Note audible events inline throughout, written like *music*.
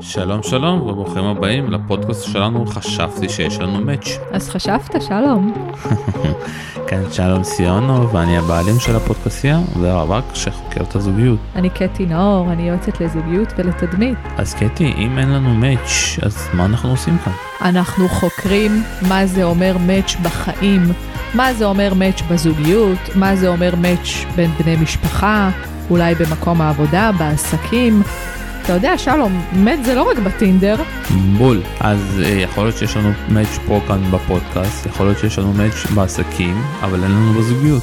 שלום שלום וברוכים הבאים לפודקאסט שלנו חשבתי שיש לנו מאץ'. אז חשבת שלום. *laughs* כן שלום סיונו ואני הבעלים של הפודקאסיה ורווק שחוקר את הזוגיות. אני קטי נאור, אני יועצת לזוגיות ולתדמית. אז קטי אם אין לנו מאץ' אז מה אנחנו עושים כאן? אנחנו חוקרים מה זה אומר מאץ' בחיים, מה זה אומר מאץ' בזוגיות, מה זה אומר מאץ' בין בני משפחה, אולי במקום העבודה, בעסקים. אתה יודע, שלום, מאץ' זה לא רק בטינדר. בול. אז אה, יכול להיות שיש לנו מאץ' פה כאן בפודקאסט, יכול להיות שיש לנו מאץ' בעסקים, אבל אין לנו בזוגיות.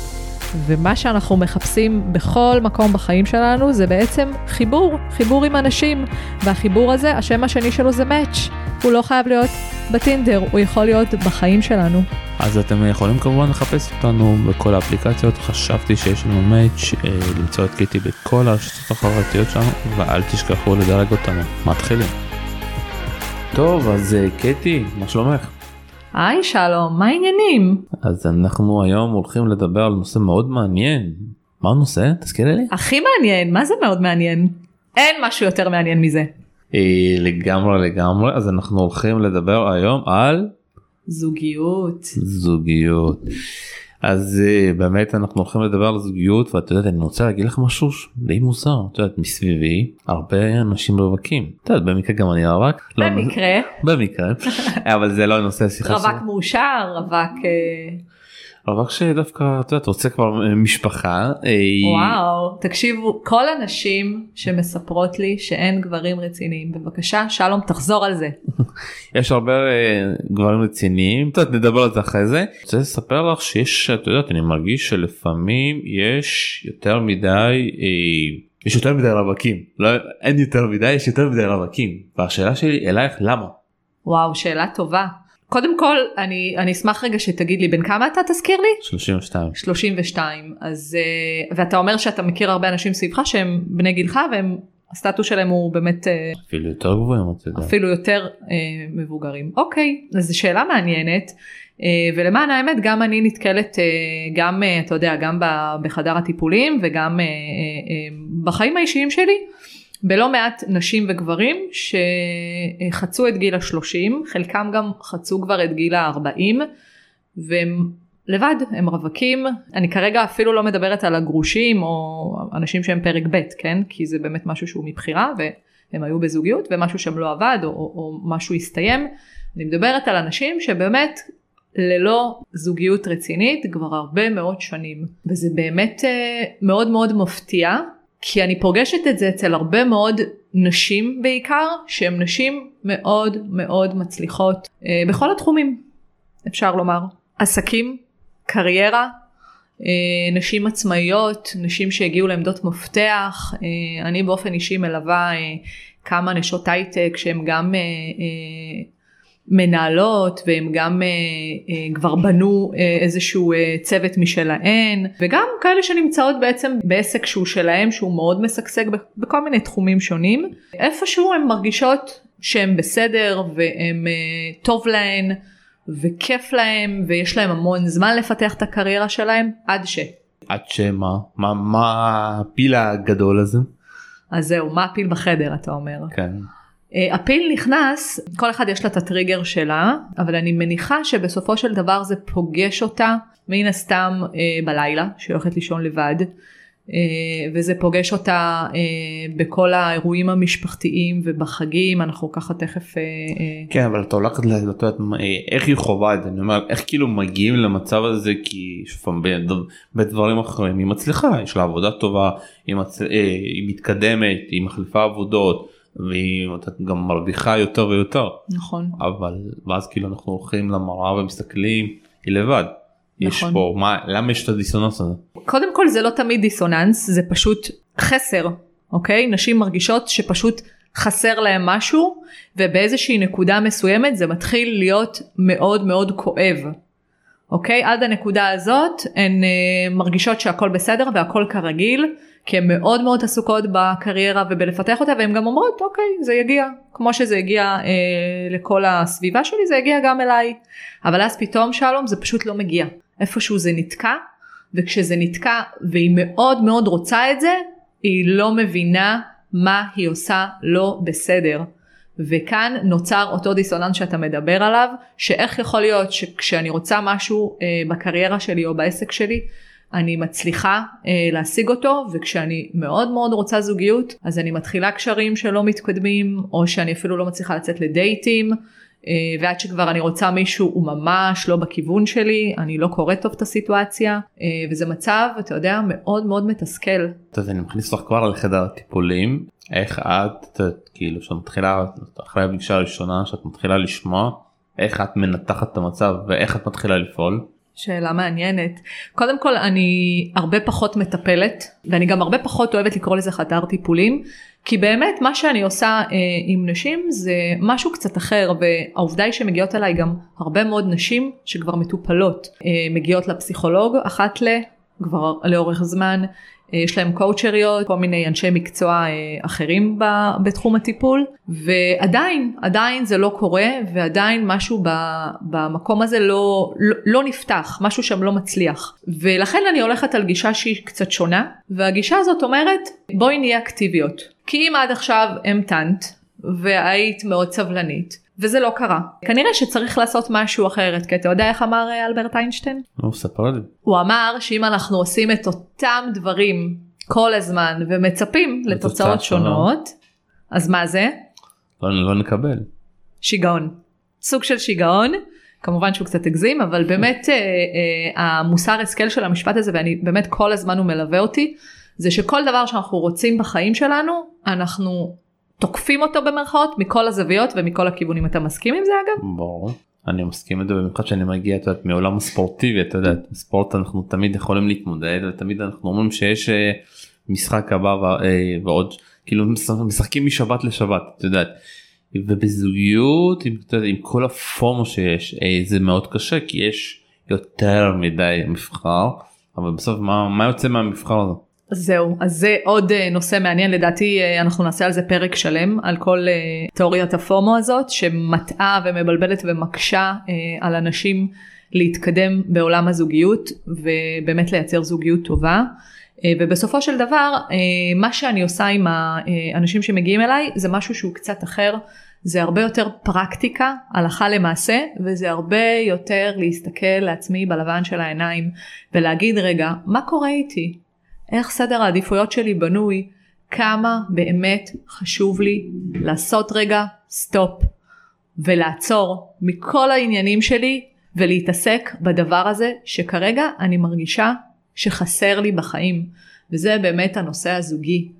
ומה שאנחנו מחפשים בכל מקום בחיים שלנו זה בעצם חיבור, חיבור עם אנשים. והחיבור הזה, השם השני שלו זה מאץ'. הוא לא חייב להיות בטינדר, הוא יכול להיות בחיים שלנו. אז אתם יכולים כמובן לחפש אותנו בכל האפליקציות, חשבתי שיש לנו מאץ', אה, למצוא את קיטי בכל הרשתות החברתיות שלנו, ואל תשכחו לדרג אותנו. מתחילים. טוב, אז אה, קטי, מה שלומך? היי שלום, מה העניינים? אז אנחנו היום הולכים לדבר על נושא מאוד מעניין. מה הנושא? תזכירי לי. הכי מעניין, מה זה מאוד מעניין? אין משהו יותר מעניין מזה. אה, לגמרי לגמרי, אז אנחנו הולכים לדבר היום על זוגיות. זוגיות. אז uh, באמת אנחנו הולכים לדבר על זוגיות ואת יודעת אני רוצה להגיד לך משהו די מוזר את יודעת מסביבי הרבה אנשים רווקים את יודעת במקרה גם אני רווק. במקרה. לא, במקרה *laughs* אבל זה לא נושא השיחה רווק מאושר רווק. אה, רווק שדווקא את יודעת רוצה כבר אה, משפחה. וואו תקשיבו כל הנשים שמספרות לי שאין גברים רציניים בבקשה שלום תחזור על זה. *laughs* יש הרבה גברים רציניים יודעת נדבר על זה אחרי זה. אני רוצה לספר לך שיש את יודעת אני מרגיש שלפעמים יש יותר מדי. יש יותר מדי רווקים לא אין יותר מדי יש יותר מדי רווקים והשאלה שלי אלייך למה. וואו שאלה טובה. קודם כל אני אני אשמח רגע שתגיד לי בין כמה אתה תזכיר לי? 32 32 אז uh, ואתה אומר שאתה מכיר הרבה אנשים סביבך שהם בני גילך והם הסטטוס שלהם הוא באמת uh, אפילו יותר גבוהים אפילו יותר uh, מבוגרים. אוקיי אז זו שאלה מעניינת uh, ולמען האמת גם אני נתקלת uh, גם uh, אתה יודע גם בחדר הטיפולים וגם uh, uh, uh, בחיים האישיים שלי. בלא מעט נשים וגברים שחצו את גיל השלושים, חלקם גם חצו כבר את גיל הארבעים והם לבד, הם רווקים. אני כרגע אפילו לא מדברת על הגרושים או אנשים שהם פרק ב', כן? כי זה באמת משהו שהוא מבחירה והם היו בזוגיות ומשהו שם לא עבד או, או, או משהו הסתיים. אני מדברת על אנשים שבאמת ללא זוגיות רצינית כבר הרבה מאוד שנים וזה באמת אה, מאוד מאוד מפתיע כי אני פוגשת את זה אצל הרבה מאוד נשים בעיקר, שהן נשים מאוד מאוד מצליחות אה, בכל התחומים, אפשר לומר. עסקים, קריירה, אה, נשים עצמאיות, נשים שהגיעו לעמדות מפתח. אה, אני באופן אישי מלווה אה, כמה נשות הייטק שהן גם אה, אה, מנהלות והם גם אה, אה, כבר בנו אה, איזשהו אה, צוות משלהן וגם כאלה שנמצאות בעצם בעסק שהוא שלהם שהוא מאוד משגשג בכל מיני תחומים שונים איפשהו הן מרגישות שהן בסדר והם אה, טוב להן וכיף להם ויש להם המון זמן לפתח את הקריירה שלהם עד ש. עד שמה מה מה הפיל הגדול הזה. אז זהו מה הפיל בחדר אתה אומר. כן. אה, הפיל נכנס, כל אחד יש לה את הטריגר שלה, אבל אני מניחה שבסופו של דבר זה פוגש אותה מן הסתם אה, בלילה, שהיא הולכת לישון לבד, אה, וזה פוגש אותה אה, בכל האירועים המשפחתיים ובחגים, אנחנו ככה תכף... אה, אה... כן, אבל אתה הולכת לדעת אה, איך היא חווה את זה, אני אומר, איך כאילו מגיעים למצב הזה, כי שפעם בדברים אחרים היא מצליחה, יש לה עבודה טובה, היא, מצ... אה, היא מתקדמת, היא מחליפה עבודות. והיא גם מרוויחה יותר ויותר נכון אבל ואז כאילו אנחנו הולכים למראה ומסתכלים היא לבד. נכון. יש פה מה למה יש את הדיסוננס הזה. קודם כל זה לא תמיד דיסוננס זה פשוט חסר אוקיי נשים מרגישות שפשוט חסר להם משהו ובאיזושהי נקודה מסוימת זה מתחיל להיות מאוד מאוד כואב. אוקיי עד הנקודה הזאת הן אה, מרגישות שהכל בסדר והכל כרגיל כי הן מאוד מאוד עסוקות בקריירה ובלפתח אותה והן גם אומרות אוקיי זה יגיע. כמו שזה הגיע אה, לכל הסביבה שלי זה יגיע גם אליי. אבל אז פתאום שלום זה פשוט לא מגיע. איפשהו זה נתקע וכשזה נתקע והיא מאוד מאוד רוצה את זה היא לא מבינה מה היא עושה לא בסדר. וכאן נוצר אותו דיסוננס שאתה מדבר עליו, שאיך יכול להיות שכשאני רוצה משהו אה, בקריירה שלי או בעסק שלי, אני מצליחה אה, להשיג אותו וכשאני מאוד מאוד רוצה זוגיות אז אני מתחילה קשרים שלא מתקדמים או שאני אפילו לא מצליחה לצאת לדייטים אה, ועד שכבר אני רוצה מישהו הוא ממש לא בכיוון שלי אני לא קוראת טוב את הסיטואציה אה, וזה מצב אתה יודע מאוד מאוד מתסכל. יודע, אני מכניס לך כבר לחדר הטיפולים איך את כאילו שאת מתחילה אחרי הפגישה הראשונה שאת מתחילה לשמוע איך את מנתחת את המצב ואיך את מתחילה לפעול. שאלה מעניינת. קודם כל אני הרבה פחות מטפלת ואני גם הרבה פחות אוהבת לקרוא לזה חדר טיפולים כי באמת מה שאני עושה אה, עם נשים זה משהו קצת אחר והעובדה היא שמגיעות אליי גם הרבה מאוד נשים שכבר מטופלות אה, מגיעות לפסיכולוג אחת ל... כבר לאורך זמן יש להם קואוצ'ריות, כל מיני אנשי מקצוע אה, אחרים בתחום הטיפול ועדיין, עדיין זה לא קורה ועדיין משהו במקום הזה לא, לא, לא נפתח, משהו שם לא מצליח. ולכן אני הולכת על גישה שהיא קצת שונה והגישה הזאת אומרת בואי נהיה אקטיביות. כי אם עד עכשיו המתנת והיית מאוד סבלנית וזה לא קרה. כנראה שצריך לעשות משהו אחרת, כי אתה יודע איך אמר אה, אלברט איינשטיין? נו, ספר לי. הוא אמר שאם אנחנו עושים את אותם דברים כל הזמן ומצפים לתוצאות שונות, אז מה זה? לא, לא נקבל. שיגעון. סוג של שיגעון. כמובן שהוא קצת הגזים אבל באמת אה, אה, המוסר השכל של המשפט הזה ואני באמת כל הזמן הוא מלווה אותי זה שכל דבר שאנחנו רוצים בחיים שלנו אנחנו תוקפים אותו במרכאות מכל הזוויות ומכל הכיוונים אתה מסכים עם זה אגב? ברור. אני מסכים עם זה במיוחד שאני מגיע את יודעת, מעולם הספורטיבי אתה יודע ספורט אנחנו תמיד יכולים להתמודד ותמיד אנחנו אומרים שיש אה, משחק הבא אה, ועוד כאילו משחקים משבת לשבת את יודעת. ובזוגיות עם, יודע, עם כל הפורמו שיש אה, זה מאוד קשה כי יש יותר מדי מבחר אבל בסוף מה, מה יוצא מהמבחר הזה? זהו, אז זה עוד אה, נושא מעניין, לדעתי אה, אנחנו נעשה על זה פרק שלם, על כל אה, תיאוריית הפומו הזאת, שמטעה ומבלבלת ומקשה על אנשים להתקדם בעולם הזוגיות, ובאמת לייצר זוגיות טובה. ובסופו של דבר, מה שאני עושה עם האנשים שמגיעים אליי, זה משהו שהוא קצת אחר. זה הרבה יותר פרקטיקה, הלכה למעשה, וזה הרבה יותר להסתכל לעצמי בלבן של העיניים ולהגיד רגע, מה קורה איתי? איך סדר העדיפויות שלי בנוי, כמה באמת חשוב לי לעשות רגע סטופ ולעצור מכל העניינים שלי ולהתעסק בדבר הזה שכרגע אני מרגישה שחסר לי בחיים וזה באמת הנושא הזוגי.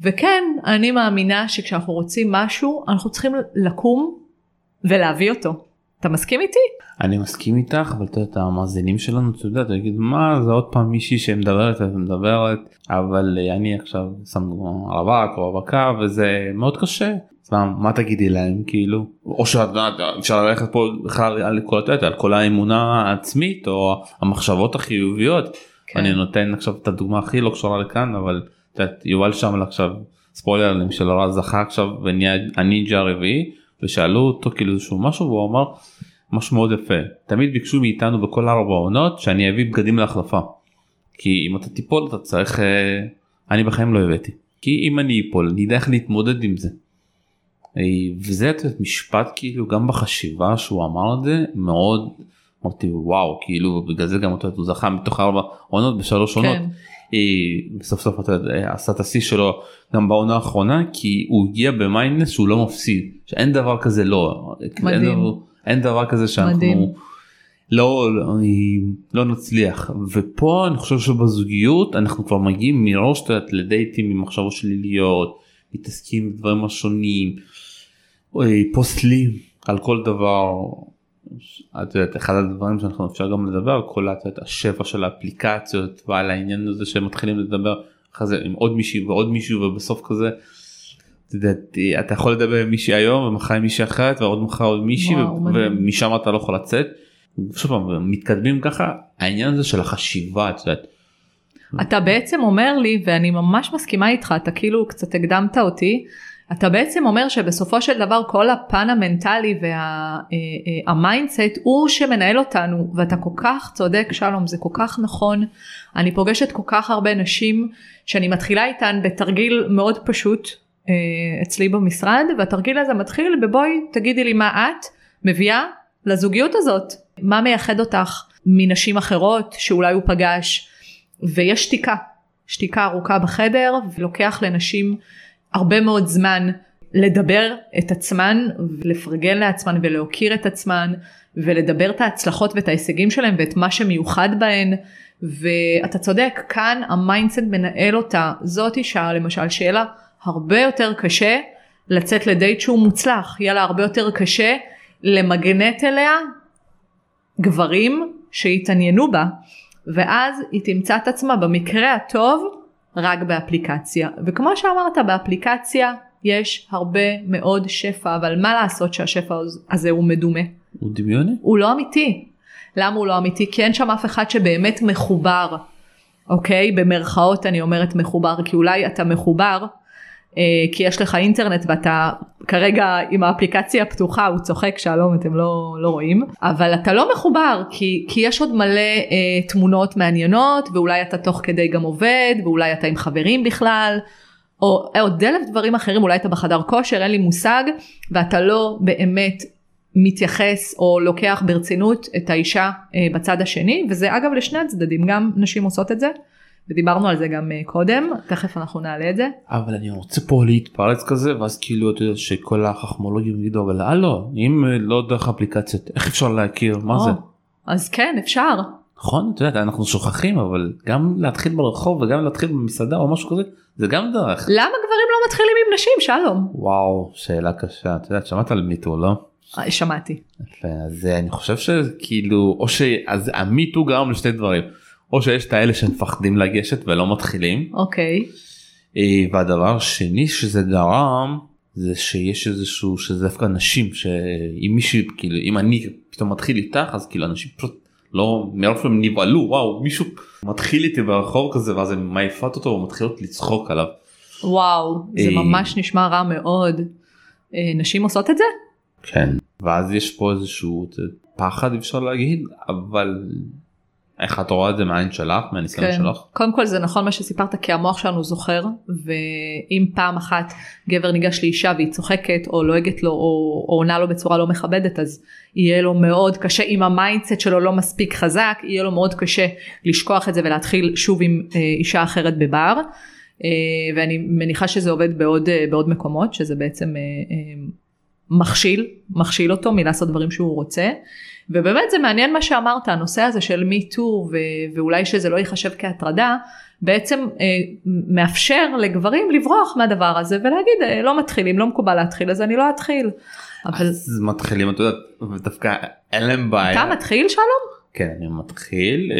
וכן, אני מאמינה שכשאנחנו רוצים משהו אנחנו צריכים לקום ולהביא אותו. אתה מסכים איתי? אני מסכים איתך אבל אתה יודע המאזינים שלנו אתה יודע תגיד מה זה עוד פעם מישהי שמדברת ומדברת אבל אני עכשיו שם רווק או רווקה וזה מאוד קשה. מה, מה תגידי להם כאילו או שאפשר ללכת פה בכלל על כל, על כל האמונה העצמית או המחשבות החיוביות. כן. אני נותן עכשיו את הדוגמה הכי לא קשורה לכאן אבל את יודעת, יובל שם עכשיו ספוילרים של רז זכה עכשיו ונהיה הנינג'ה הרביעי ושאלו אותו כאילו איזשהו משהו והוא אמר משהו מאוד יפה תמיד ביקשו מאיתנו בכל ארבע עונות שאני אביא בגדים להחלפה. כי אם אתה תיפול אתה צריך אה, אני בחיים לא הבאתי כי אם אני אפול אני יודע איך להתמודד עם זה. אה, וזה את משפט כאילו גם בחשיבה שהוא אמר את זה מאוד אמרתי וואו כאילו בגלל זה גם הוא זכה מתוך ארבע עונות בשלוש עונות. כן. בסוף סוף אתה יודע, עשה את השיא שלו גם בעונה האחרונה כי הוא הגיע במיינדנס שהוא לא מפסיד שאין דבר כזה לא מדהים. אין דבר, כזה שאנחנו מדהים. לא, לא, לא נצליח ופה אני חושב שבזוגיות אנחנו כבר מגיעים מראש לדייטים עם מחשבות שליליות מתעסקים בדברים השונים פוסלים על כל דבר את יודעת אחד הדברים שאנחנו אפשר גם לדבר על כל את השפע של האפליקציות ועל העניין הזה שהם מתחילים לדבר אחרי זה עם עוד מישהי ועוד מישהו ובסוף כזה. יודעת, אתה יכול לדבר עם מישהי היום ומחר עם מישהי אחרת ועוד מחר עוד מישהי ומשם אתה לא יכול לצאת. שוב פעם מתקדמים ככה העניין הזה של החשיבה את יודעת. אתה בעצם אומר לי ואני ממש מסכימה איתך אתה כאילו קצת הקדמת אותי אתה בעצם אומר שבסופו של דבר כל הפן המנטלי וה mindset אה, אה, הוא שמנהל אותנו ואתה כל כך צודק שלום זה כל כך נכון אני פוגשת כל כך הרבה נשים שאני מתחילה איתן בתרגיל מאוד פשוט אצלי במשרד והתרגיל הזה מתחיל בבואי תגידי לי מה את מביאה לזוגיות הזאת? מה מייחד אותך מנשים אחרות שאולי הוא פגש? ויש שתיקה שתיקה ארוכה בחדר ולוקח לנשים הרבה מאוד זמן לדבר את עצמן ולפרגן לעצמן ולהוקיר את עצמן ולדבר את ההצלחות ואת ההישגים שלהם ואת מה שמיוחד בהן. ואתה צודק כאן ה mindset מנהל אותה. זאת אישה למשל שיהיה לה הרבה יותר קשה לצאת לדייט שהוא מוצלח יהיה לה הרבה יותר קשה למגנט אליה גברים שהתעניינו בה ואז היא תמצא את עצמה במקרה הטוב רק באפליקציה וכמו שאמרת באפליקציה יש הרבה מאוד שפע אבל מה לעשות שהשפע הזה הוא מדומה. הוא דמיוני? הוא לא אמיתי. למה הוא לא אמיתי? כי אין שם אף אחד שבאמת מחובר. אוקיי? במרכאות אני אומרת מחובר כי אולי אתה מחובר כי יש לך אינטרנט ואתה כרגע עם האפליקציה הפתוחה הוא צוחק שלום אתם לא, לא רואים אבל אתה לא מחובר כי, כי יש עוד מלא אה, תמונות מעניינות ואולי אתה תוך כדי גם עובד ואולי אתה עם חברים בכלל או עוד אלף דברים אחרים אולי אתה בחדר כושר אין לי מושג ואתה לא באמת מתייחס או לוקח ברצינות את האישה אה, בצד השני וזה אגב לשני הצדדים גם נשים עושות את זה. ודיברנו על זה גם אה, קודם תכף אנחנו נעלה את זה. אבל אני רוצה פה להתפרץ כזה ואז כאילו אתה יודע שכל החכמולוגים יגידו אבל הלו אם אה, לא דרך אפליקציות איך אפשר להכיר מה או, זה. אז כן אפשר. נכון אתה יודע אנחנו שוכחים אבל גם להתחיל ברחוב וגם להתחיל במסעדה או משהו כזה זה גם דרך. למה גברים לא מתחילים עם נשים שלום? וואו שאלה קשה את יודעת שמעת על מיטו לא? אה, שמעתי. יפה, אז אני חושב שכאילו או שאז המיטו גרם לשתי דברים או שיש את האלה שמפחדים לגשת ולא מתחילים אוקיי. אה, והדבר השני שזה גרם זה שיש איזשהו שזה דווקא נשים שאם מישהו כאילו אם אני פתאום מתחיל איתך אז כאילו אנשים פשוט לא מרוב שהם נבהלו וואו מישהו מתחיל איתי ברחוב כזה ואז הן מעיפות אותו ומתחילות לצחוק עליו. וואו זה אה, ממש נשמע רע מאוד. אה, נשים עושות את זה? כן ואז יש פה איזשהו פחד אפשר להגיד אבל איך את רואה את זה מהעין שלך מהניסיון כן. שלך. קודם כל זה נכון מה שסיפרת כי המוח שלנו זוכר ואם פעם אחת גבר ניגש לאישה והיא צוחקת או לועגת לו או, או עונה לו בצורה לא מכבדת אז יהיה לו מאוד קשה אם ה mindset שלו לא מספיק חזק יהיה לו מאוד קשה לשכוח את זה ולהתחיל שוב עם אה, אישה אחרת בבר. אה, ואני מניחה שזה עובד בעוד, אה, בעוד מקומות שזה בעצם מכשיל מכשיל אותו מלעשות דברים שהוא רוצה. ובאמת זה מעניין מה שאמרת הנושא הזה של me too ואולי שזה לא ייחשב כהטרדה בעצם אה, מאפשר לגברים לברוח מהדבר הזה ולהגיד אה, לא מתחילים לא מקובל להתחיל אז אני לא אתחיל. אבל אז מתחילים את יודעת ודווקא אין להם בעיה. אתה מתחיל שלום? כן אני מתחיל אה,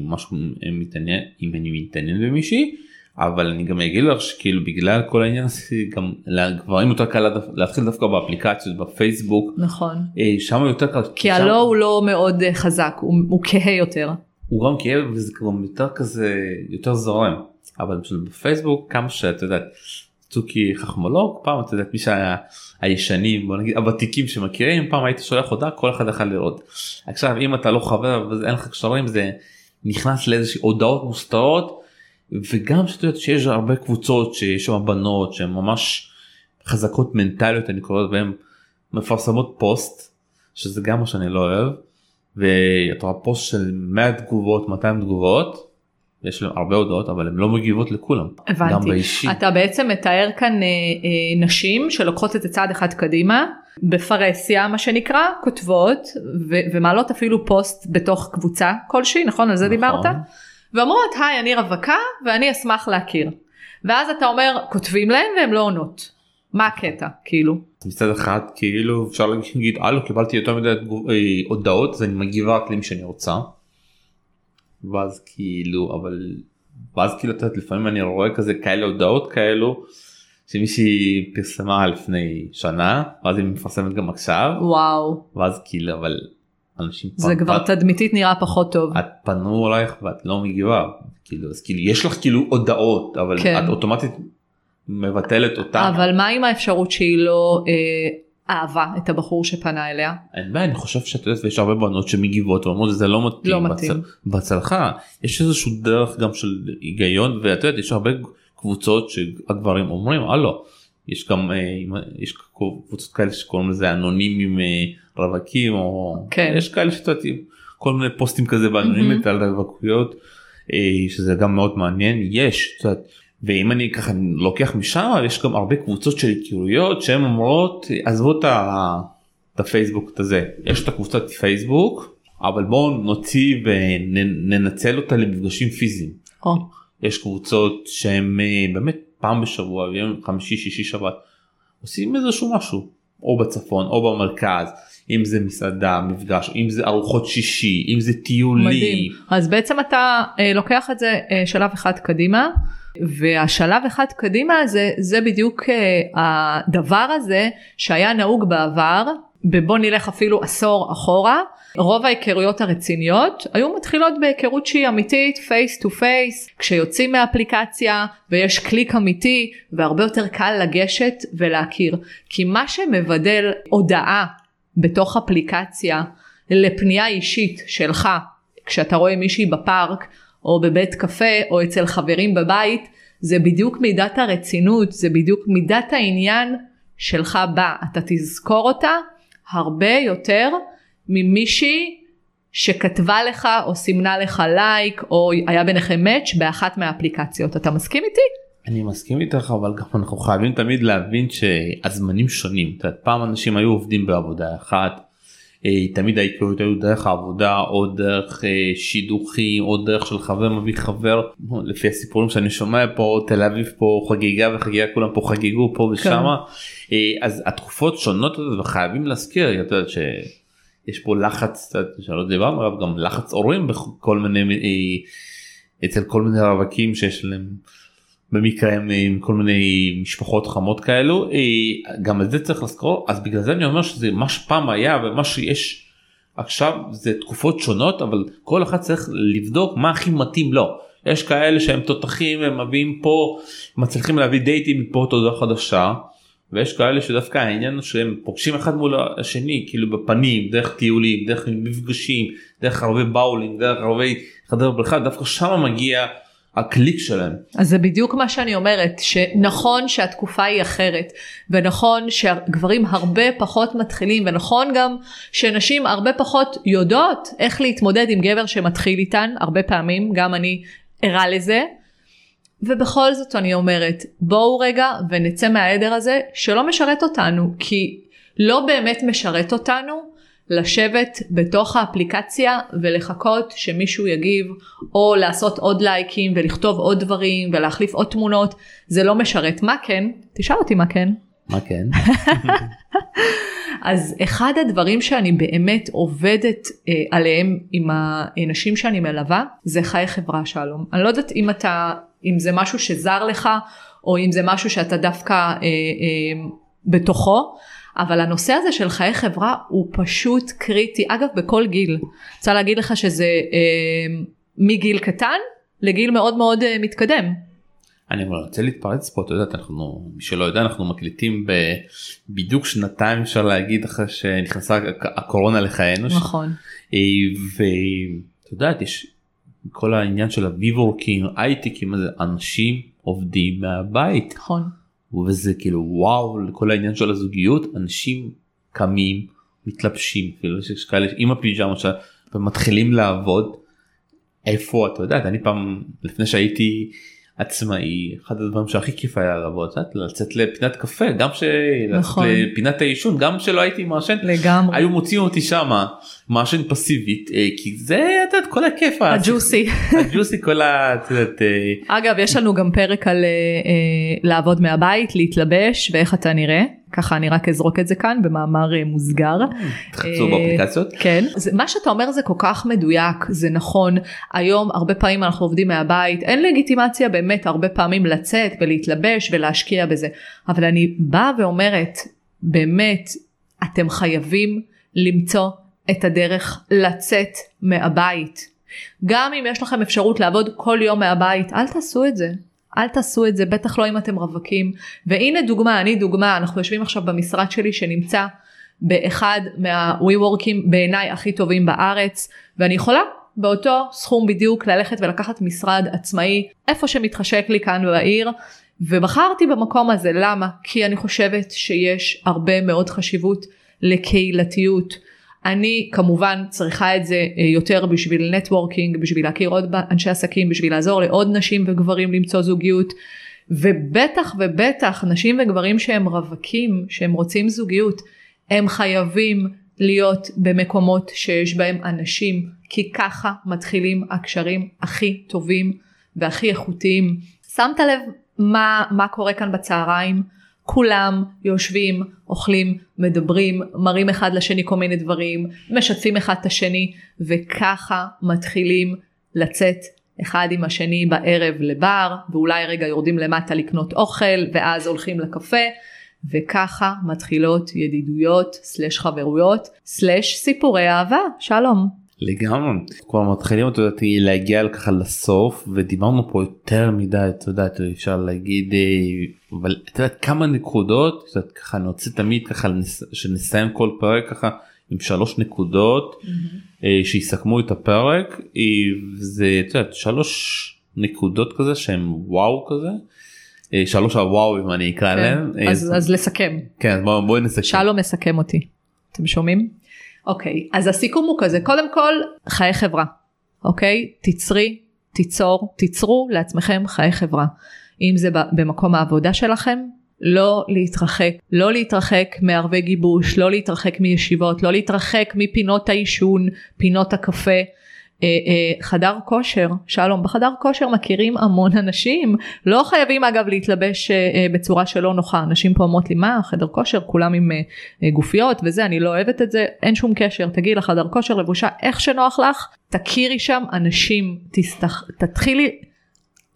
משהו אה, מתעניין אם אני מתעניין במישהי אבל אני גם אגיד לך שכאילו בגלל כל העניין הזה גם לגברים יותר קל להתחיל דווקא באפליקציות בפייסבוק נכון. אה, שם יותר קל כי שם- הלא הוא לא מאוד אה, חזק הוא, הוא כהה יותר. הוא גם כאב וזה גם יותר כזה יותר זורם אבל פשוט בפייסבוק כמה שאת יודעת צוקי חכמולוג פעם את יודעת מי שהיה הישנים בוא נגיד הוותיקים שמכירים פעם היית שולח הודעה כל אחד יכול לראות עכשיו אם אתה לא חבר ואין לך קשרים זה נכנס לאיזושהי הודעות מוסתרות וגם שאת יודעת שיש הרבה קבוצות שיש שם בנות שהן ממש חזקות מנטליות אני קורא והן מפרסמות פוסט שזה גם מה שאני לא אוהב ואתה רואה פוסט של 100 תגובות 200 תגובות יש להם הרבה הודעות אבל הן לא מגיבות לכולם גם הבנתי. באישי אתה בעצם מתאר כאן אה, אה, נשים שלוקחות את זה צעד אחד קדימה בפרהסיה מה שנקרא כותבות ו- ומעלות אפילו פוסט בתוך קבוצה כלשהי נכון על זה נכון. דיברת? ואומרות היי אני רווקה ואני אשמח להכיר. ואז אתה אומר כותבים להן והן לא עונות. מה הקטע כאילו? מצד אחד כאילו אפשר להגיד הלו קיבלתי יותר מדי אה, הודעות אז אני מגיבה רק למי שאני רוצה. ואז כאילו אבל ואז כאילו את יודעת לפעמים אני רואה כזה כאלה הודעות כאלו שמישהי פרסמה לפני שנה ואז היא מפרסמת גם עכשיו וואו ואז כאילו אבל אנשים זה פעם- כבר תדמיתית נראה פחות טוב. את פנו אלייך ואת לא מגיבה כאילו אז כאילו יש לך כאילו הודעות אבל כן. את אוטומטית מבטלת אותם. אבל מה עם האפשרות שהיא לא אה, אהבה את הבחור שפנה אליה? אין בעיה אני חושב שאת יודעת ויש הרבה בנות שמגיבות ואומרות זה לא מתאים. לא מתאים. בצל- בהצלחה יש איזשהו דרך גם של היגיון ואת יודעת יש הרבה קבוצות שהגברים אומרים הלו יש גם אה, יש קבוצות כאלה שקוראים לזה אנונימים אה, רווקים או כן. יש כאלה שאתה כל מיני פוסטים כזה באנונימית על רווקויות אה, שזה גם מאוד מעניין. יש את יודעת, ואם אני ככה לוקח משם יש גם הרבה קבוצות של היכרויות שהן אומרות עזבו את הפייסבוק את הזה. יש את הקבוצת פייסבוק אבל בואו נוציא וננצל אותה למפגשים פיזיים. או, יש קבוצות שהם אה, באמת פעם בשבוע יום חמישי שישי שבת עושים איזשהו משהו או בצפון או במרכז אם זה מסעדה מפגש אם זה ארוחות שישי אם זה טיולים. מדהים. אז בעצם אתה אה, לוקח את זה אה, שלב אחד קדימה. והשלב אחד קדימה זה זה בדיוק אה, הדבר הזה שהיה נהוג בעבר ובוא נלך אפילו עשור אחורה רוב ההיכרויות הרציניות היו מתחילות בהיכרות שהיא אמיתית face to face כשיוצאים מהאפליקציה ויש קליק אמיתי והרבה יותר קל לגשת ולהכיר. כי מה שמבדל הודעה בתוך אפליקציה לפנייה אישית שלך כשאתה רואה מישהי בפארק או בבית קפה או אצל חברים בבית זה בדיוק מידת הרצינות זה בדיוק מידת העניין שלך בה אתה תזכור אותה הרבה יותר ממישהי שכתבה לך או סימנה לך לייק או היה ביניכם מאץ' באחת מהאפליקציות אתה מסכים איתי? אני מסכים איתך אבל גם אנחנו חייבים תמיד להבין שהזמנים שונים. את יודעת, פעם אנשים היו עובדים בעבודה אחת. אה, תמיד ההיכרויות היו דרך העבודה או דרך אה, שידוכים או דרך של חבר מביא חבר לפי הסיפורים שאני שומע פה תל אביב פה חגיגה וחגיגה כולם פה חגגו פה ושמה אה, אז התקופות שונות וחייבים להזכיר את יודעת שיש פה לחץ שלא דיברנו עליו גם לחץ הורים בכל מיני אה, אצל כל מיני רווקים שיש להם במקרה עם, עם כל מיני משפחות חמות כאלו אה, גם את זה צריך לזכור אז בגלל זה אני אומר שזה מה שפעם היה ומה שיש עכשיו זה תקופות שונות אבל כל אחד צריך לבדוק מה הכי מתאים לו. יש כאלה שהם תותחים הם מביאים פה מצליחים להביא דייטים מפה תודה חדשה ויש כאלה שדווקא העניין שהם פוגשים אחד מול השני כאילו בפנים דרך טיולים דרך מפגשים דרך הרבה באולינג דרך הרבה חדר בריכה דווקא שם מגיע הקליק שלהם. אז זה בדיוק מה שאני אומרת שנכון שהתקופה היא אחרת ונכון שהגברים הרבה פחות מתחילים ונכון גם שנשים הרבה פחות יודעות איך להתמודד עם גבר שמתחיל איתן הרבה פעמים גם אני ערה לזה. ובכל זאת אני אומרת בואו רגע ונצא מהעדר הזה שלא משרת אותנו כי לא באמת משרת אותנו לשבת בתוך האפליקציה ולחכות שמישהו יגיב או לעשות עוד לייקים ולכתוב עוד דברים ולהחליף עוד תמונות זה לא משרת. מה כן? תשאל אותי מה כן. מה כן? *laughs* אז אחד הדברים שאני באמת עובדת אה, עליהם עם האנשים שאני מלווה זה חיי חברה שלום. אני לא יודעת אם אתה אם זה משהו שזר לך או אם זה משהו שאתה דווקא אה, אה, בתוכו אבל הנושא הזה של חיי חברה הוא פשוט קריטי אגב בכל גיל. רוצה להגיד לך שזה אה, מגיל קטן לגיל מאוד מאוד אה, מתקדם. אני רוצה להתפרץ פה, אתה יודע, אנחנו, מי שלא יודע, אנחנו מקליטים בדיוק שנתיים אפשר להגיד אחרי שנכנסה הקורונה לחיינו. נכון. אה, ואתה יודעת, יש כל העניין של הוויבורקים, הייטקים, אנשים עובדים מהבית. נכון. וזה כאילו וואו לכל העניין של הזוגיות אנשים קמים מתלבשים כאילו יש כאלה עם הפיג'מה שלהם ומתחילים לעבוד. איפה אתה יודע אני פעם לפני שהייתי עצמאי אחד הדברים שהכי כיף היה לעבוד לצאת לפינת קפה גם נכון. לפינת העישון גם שלא הייתי מעשן לגמרי. היו מוציאים אותי שמה מעשן פסיבית אה, כי זה את יודעת, כל הכיף הג'וסי. *laughs* הג'וסי כל ה... יודעת, אה, אגב יש לנו גם פרק על אה, אה, לעבוד מהבית להתלבש ואיך אתה נראה ככה אני רק אזרוק את זה כאן במאמר אה, מוסגר. תחפשו אה, באפליקציות. כן. מה שאתה אומר זה כל כך מדויק זה נכון היום הרבה פעמים אנחנו עובדים מהבית אין לגיטימציה באמת הרבה פעמים לצאת ולהתלבש ולהשקיע בזה אבל אני באה ואומרת באמת אתם חייבים למצוא את הדרך לצאת מהבית. גם אם יש לכם אפשרות לעבוד כל יום מהבית אל תעשו את זה. אל תעשו את זה בטח לא אם אתם רווקים והנה דוגמה אני דוגמה אנחנו יושבים עכשיו במשרד שלי שנמצא באחד מה-WeWorkים בעיניי הכי טובים בארץ ואני יכולה באותו סכום בדיוק ללכת ולקחת משרד עצמאי איפה שמתחשק לי כאן בעיר ובחרתי במקום הזה, למה? כי אני חושבת שיש הרבה מאוד חשיבות לקהילתיות. אני כמובן צריכה את זה אה, יותר בשביל נטוורקינג, בשביל להכיר עוד אנשי עסקים, בשביל לעזור לעוד נשים וגברים למצוא זוגיות. ובטח ובטח נשים וגברים שהם רווקים, שהם רוצים זוגיות, הם חייבים להיות במקומות שיש בהם אנשים, כי ככה מתחילים הקשרים הכי טובים והכי איכותיים. שמת לב מה, מה קורה כאן בצהריים? כולם יושבים, אוכלים, מדברים, מראים אחד לשני כל מיני דברים, משתפים אחד את השני, וככה מתחילים לצאת אחד עם השני בערב לבר, ואולי רגע יורדים למטה לקנות אוכל, ואז הולכים לקפה, וככה מתחילות ידידויות, סלש חברויות, סלש סיפורי אהבה. שלום. לגמרי כבר מתחילים את יודעת להגיע ככה לסוף ודיברנו פה יותר מדי את יודעת אפשר להגיד אה, אבל את יודעת כמה נקודות קצת ככה אני רוצה תמיד ככה שנסיים כל פרק ככה עם שלוש נקודות mm-hmm. שיסכמו את הפרק אה, זה את יודעת שלוש נקודות כזה שהם וואו כזה. שלוש הוואו אם אני אקרא כן. להם. אז, אז לסכם. כן בואי בוא נסכם. שלום מסכם אותי. אתם שומעים? אוקיי, אז הסיכום הוא כזה, קודם כל חיי חברה, אוקיי? תצרי, תיצור, תיצרו לעצמכם חיי חברה. אם זה במקום העבודה שלכם, לא להתרחק, לא להתרחק מערבי גיבוש, לא להתרחק מישיבות, לא להתרחק מפינות העישון, פינות הקפה. אה, אה, חדר כושר, שלום, בחדר כושר מכירים המון אנשים, לא חייבים אגב להתלבש אה, בצורה שלא נוחה, אנשים פה אומרות לי מה חדר כושר כולם עם גופיות וזה, אני לא אוהבת את זה, אין שום קשר, תגיעי לחדר כושר לבושה איך שנוח לך, תכירי שם אנשים, תסתח, תתחילי.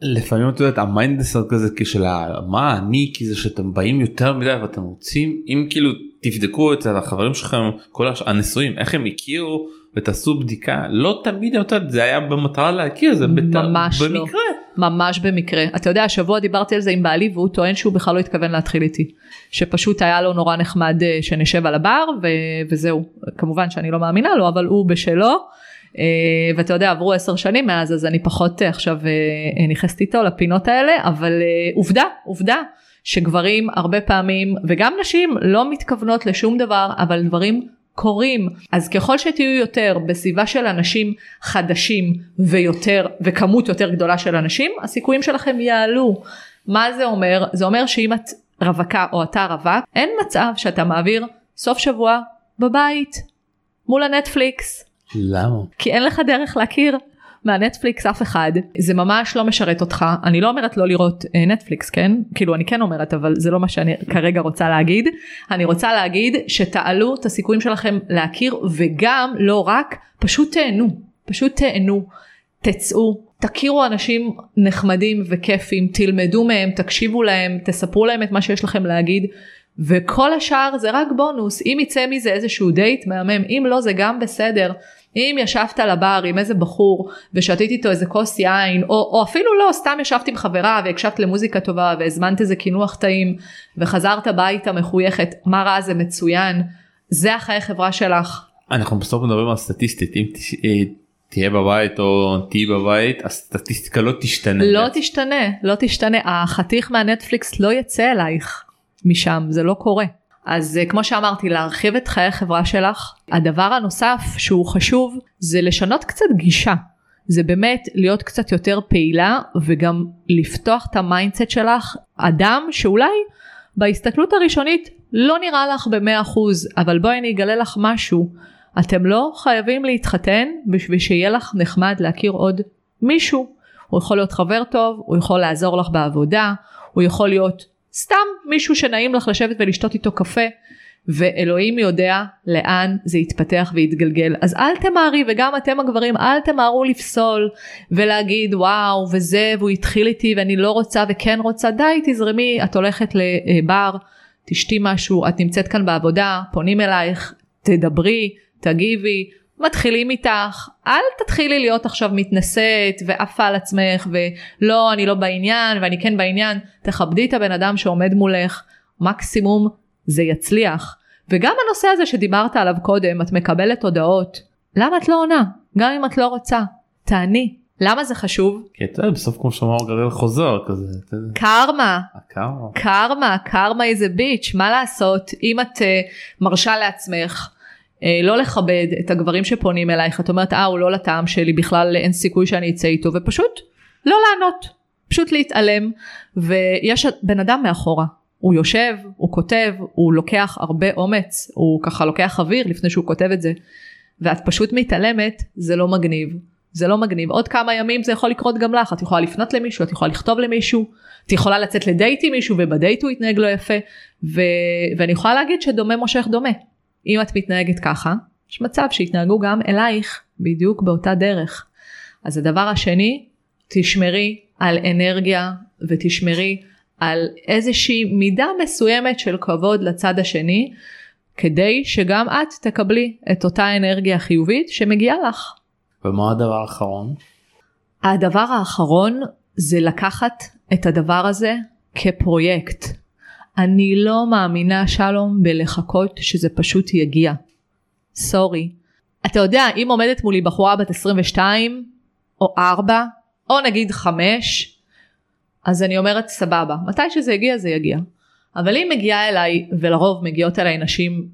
לפעמים את יודעת ה mindset כזה כשל מה אני? כי זה שאתם באים יותר מדי ואתם רוצים אם כאילו תבדקו אצל החברים שלכם כל הנשואים איך הם הכירו ותעשו בדיקה לא תמיד זה היה במטרה להכיר זה בת... ממש לא. במקרה. לא. ממש במקרה אתה יודע השבוע דיברתי על זה עם בעלי והוא טוען שהוא בכלל לא התכוון להתחיל איתי שפשוט היה לו נורא נחמד אה, שנשב על הבר ו... וזהו כמובן שאני לא מאמינה לו אבל הוא בשלו. אה, ואתה יודע עברו עשר שנים מאז אז אני פחות אה, עכשיו נכנסת איתו לפינות האלה אבל עובדה עובדה שגברים הרבה פעמים וגם נשים לא מתכוונות לשום דבר אבל דברים קורים אז ככל שתהיו יותר בסביבה של אנשים חדשים ויותר וכמות יותר גדולה של אנשים הסיכויים שלכם יעלו. מה זה אומר? זה אומר שאם את רווקה או אתה רווק אין מצב שאתה מעביר סוף שבוע בבית מול הנטפליקס. למה? כי אין לך דרך להכיר מהנטפליקס אף אחד. זה ממש לא משרת אותך. אני לא אומרת לא לראות אה, נטפליקס כן? כאילו אני כן אומרת אבל זה לא מה שאני כרגע רוצה להגיד. אני רוצה להגיד שתעלו את הסיכויים שלכם להכיר וגם לא רק פשוט תהנו. פשוט תהנו. תצאו. תכירו אנשים נחמדים וכיפים תלמדו מהם תקשיבו להם תספרו להם את מה שיש לכם להגיד. וכל השאר זה רק בונוס. אם יצא מזה איזשהו דייט מהמם אם לא זה גם בסדר אם ישבת על הבר עם איזה בחור ושתית איתו איזה כוס יין או, או אפילו לא סתם ישבת עם חברה והקשבת למוזיקה טובה והזמנת איזה קינוח טעים וחזרת הביתה מחויכת מה רע זה מצוין זה החיי חברה שלך. אנחנו בסוף מדברים על סטטיסטית אם אה, תהיה בבית או תהיי בבית הסטטיסטיקה לא תשתנה. לא תשתנה לא תשתנה החתיך מהנטפליקס לא יצא אלייך משם זה לא קורה. אז אה, כמו שאמרתי להרחיב את חיי החברה שלך הדבר הנוסף שהוא חשוב זה לשנות קצת גישה. זה באמת להיות קצת יותר פעילה וגם לפתוח את ה mindset שלך. אדם שאולי בהסתכלות הראשונית לא נראה לך במאה אחוז אבל בואי אני אגלה לך משהו. אתם לא חייבים להתחתן בשביל שיהיה לך נחמד להכיר עוד מישהו. הוא יכול להיות חבר טוב הוא יכול לעזור לך בעבודה הוא יכול להיות סתם מישהו שנעים לך לשבת ולשתות איתו קפה ואלוהים יודע לאן זה יתפתח ויתגלגל. אז אל תמהרי וגם אתם הגברים אל תמהרו לפסול ולהגיד וואו וזה והוא התחיל איתי ואני לא רוצה וכן רוצה. די תזרמי את הולכת לבר תשתי משהו את נמצאת כאן בעבודה פונים אלייך תדברי תגיבי מתחילים איתך אל תתחילי להיות עכשיו מתנשאת ועפה על עצמך ולא אני לא בעניין ואני כן בעניין תכבדי את הבן אדם שעומד מולך מקסימום זה יצליח וגם הנושא הזה שדיברת עליו קודם את מקבלת הודעות למה את לא עונה גם אם את לא רוצה תעני למה זה חשוב? כי אתה יודע, בסוף כמו שאמר גרל חוזר כזה. קרמה. הקרמה. קרמה, קרמה איזה ביץ', מה לעשות, אם את uh, מרשה לעצמך לא לכבד את הגברים שפונים אלייך, את אומרת אה הוא לא לטעם שלי בכלל אין סיכוי שאני אצא איתו. ופשוט לא לענות, פשוט להתעלם. ויש בן אדם מאחורה, הוא יושב, הוא כותב, הוא לוקח הרבה אומץ, הוא ככה לוקח אוויר לפני שהוא כותב את זה. ואת פשוט מתעלמת, זה לא מגניב. זה לא מגניב. עוד כמה ימים זה יכול לקרות גם לך, את יכולה לפנות למישהו, את יכולה לכתוב למישהו, את יכולה לצאת לדייט עם מישהו ובדייט הוא יתנהג לא יפה, ו... ואני יכולה להגיד שדומה מושך דומה. אם את מתנהגת ככה, יש מצב שיתנהגו גם אלייך בדיוק באותה דרך. אז הדבר השני, תשמרי על אנרגיה ותשמרי על איזושהי מידה מסוימת של כבוד לצד השני, כדי שגם את תקבלי את אותה אנרגיה חיובית שמגיעה לך. ומה הדבר האחרון? הדבר האחרון זה לקחת את הדבר הזה כפרויקט. אני לא מאמינה שלום בלחכות שזה פשוט יגיע. סורי. אתה יודע אם עומדת מולי בחורה בת 22 או 4 או נגיד 5 אז אני אומרת סבבה מתי שזה יגיע זה יגיע. אבל אם מגיעה אליי ולרוב מגיעות אליי נשים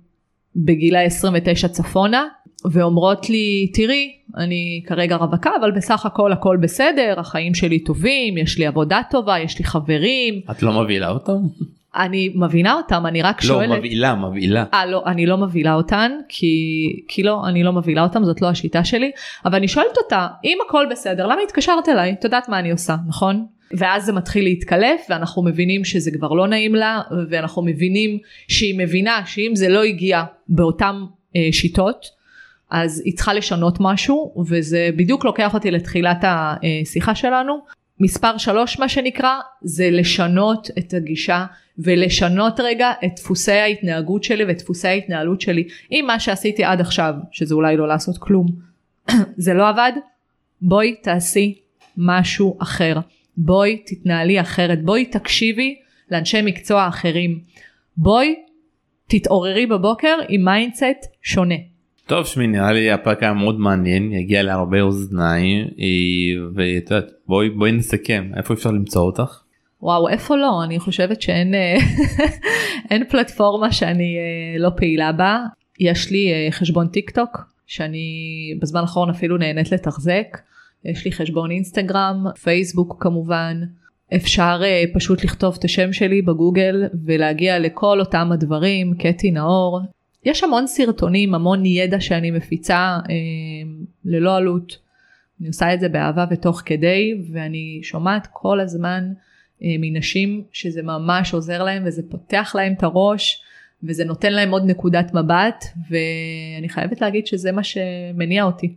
בגילה 29 צפונה ואומרות לי תראי אני כרגע רווקה אבל בסך הכל הכל בסדר החיים שלי טובים יש לי עבודה טובה יש לי חברים. את לא מבהילה אותם? אני מבינה אותם אני רק שואלת. לא מבהילה מבהילה. אה לא אני לא מבהילה אותן כי כי לא אני לא מבהילה אותם זאת לא השיטה שלי אבל אני שואלת אותה אם הכל בסדר למה התקשרת אליי את יודעת מה אני עושה נכון? ואז זה מתחיל להתקלף ואנחנו מבינים שזה כבר לא נעים לה ואנחנו מבינים שהיא מבינה שאם זה לא הגיע באותן אה, שיטות אז היא צריכה לשנות משהו וזה בדיוק לוקח אותי לתחילת השיחה שלנו. מספר שלוש מה שנקרא זה לשנות את הגישה ולשנות רגע את דפוסי ההתנהגות שלי ואת דפוסי ההתנהלות שלי. אם מה שעשיתי עד עכשיו שזה אולי לא לעשות כלום *clears throat* זה לא עבד בואי תעשי משהו אחר בואי תתנהלי אחרת בואי תקשיבי לאנשי מקצוע אחרים בואי תתעוררי בבוקר עם mindset שונה. טוב שמי נראה לי הפרק היה מאוד מעניין יגיע להרבה אוזניים אה, ואת יודעת בואי בואי נסכם איפה אפשר למצוא אותך. וואו איפה לא? אני חושבת שאין אה, *laughs* אין פלטפורמה שאני אה, לא פעילה בה. יש לי חשבון טיק טוק שאני בזמן האחרון אפילו נהנית לתחזק. יש לי חשבון אינסטגרם פייסבוק כמובן. אפשר פשוט לכתוב את השם שלי בגוגל ולהגיע לכל אותם הדברים קטי נאור יש המון סרטונים, המון ידע שאני מפיצה אה, ללא עלות. אני עושה את זה באהבה ותוך כדי, ואני שומעת כל הזמן אה, מנשים שזה ממש עוזר להם וזה פותח להם את הראש, וזה נותן להם עוד נקודת מבט, ואני חייבת להגיד שזה מה שמניע אותי,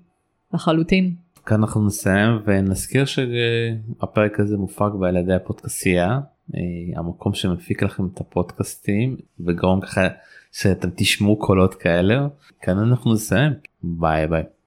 לחלוטין. כאן אנחנו נסיים ונזכיר שהפרק הזה מופק על ידי הפודקסייה, אה, המקום שמפיק לכם את הפודקאסטים וגורם ככה שאתם תשמעו קולות כאלה כאן אנחנו נסיים ביי ביי.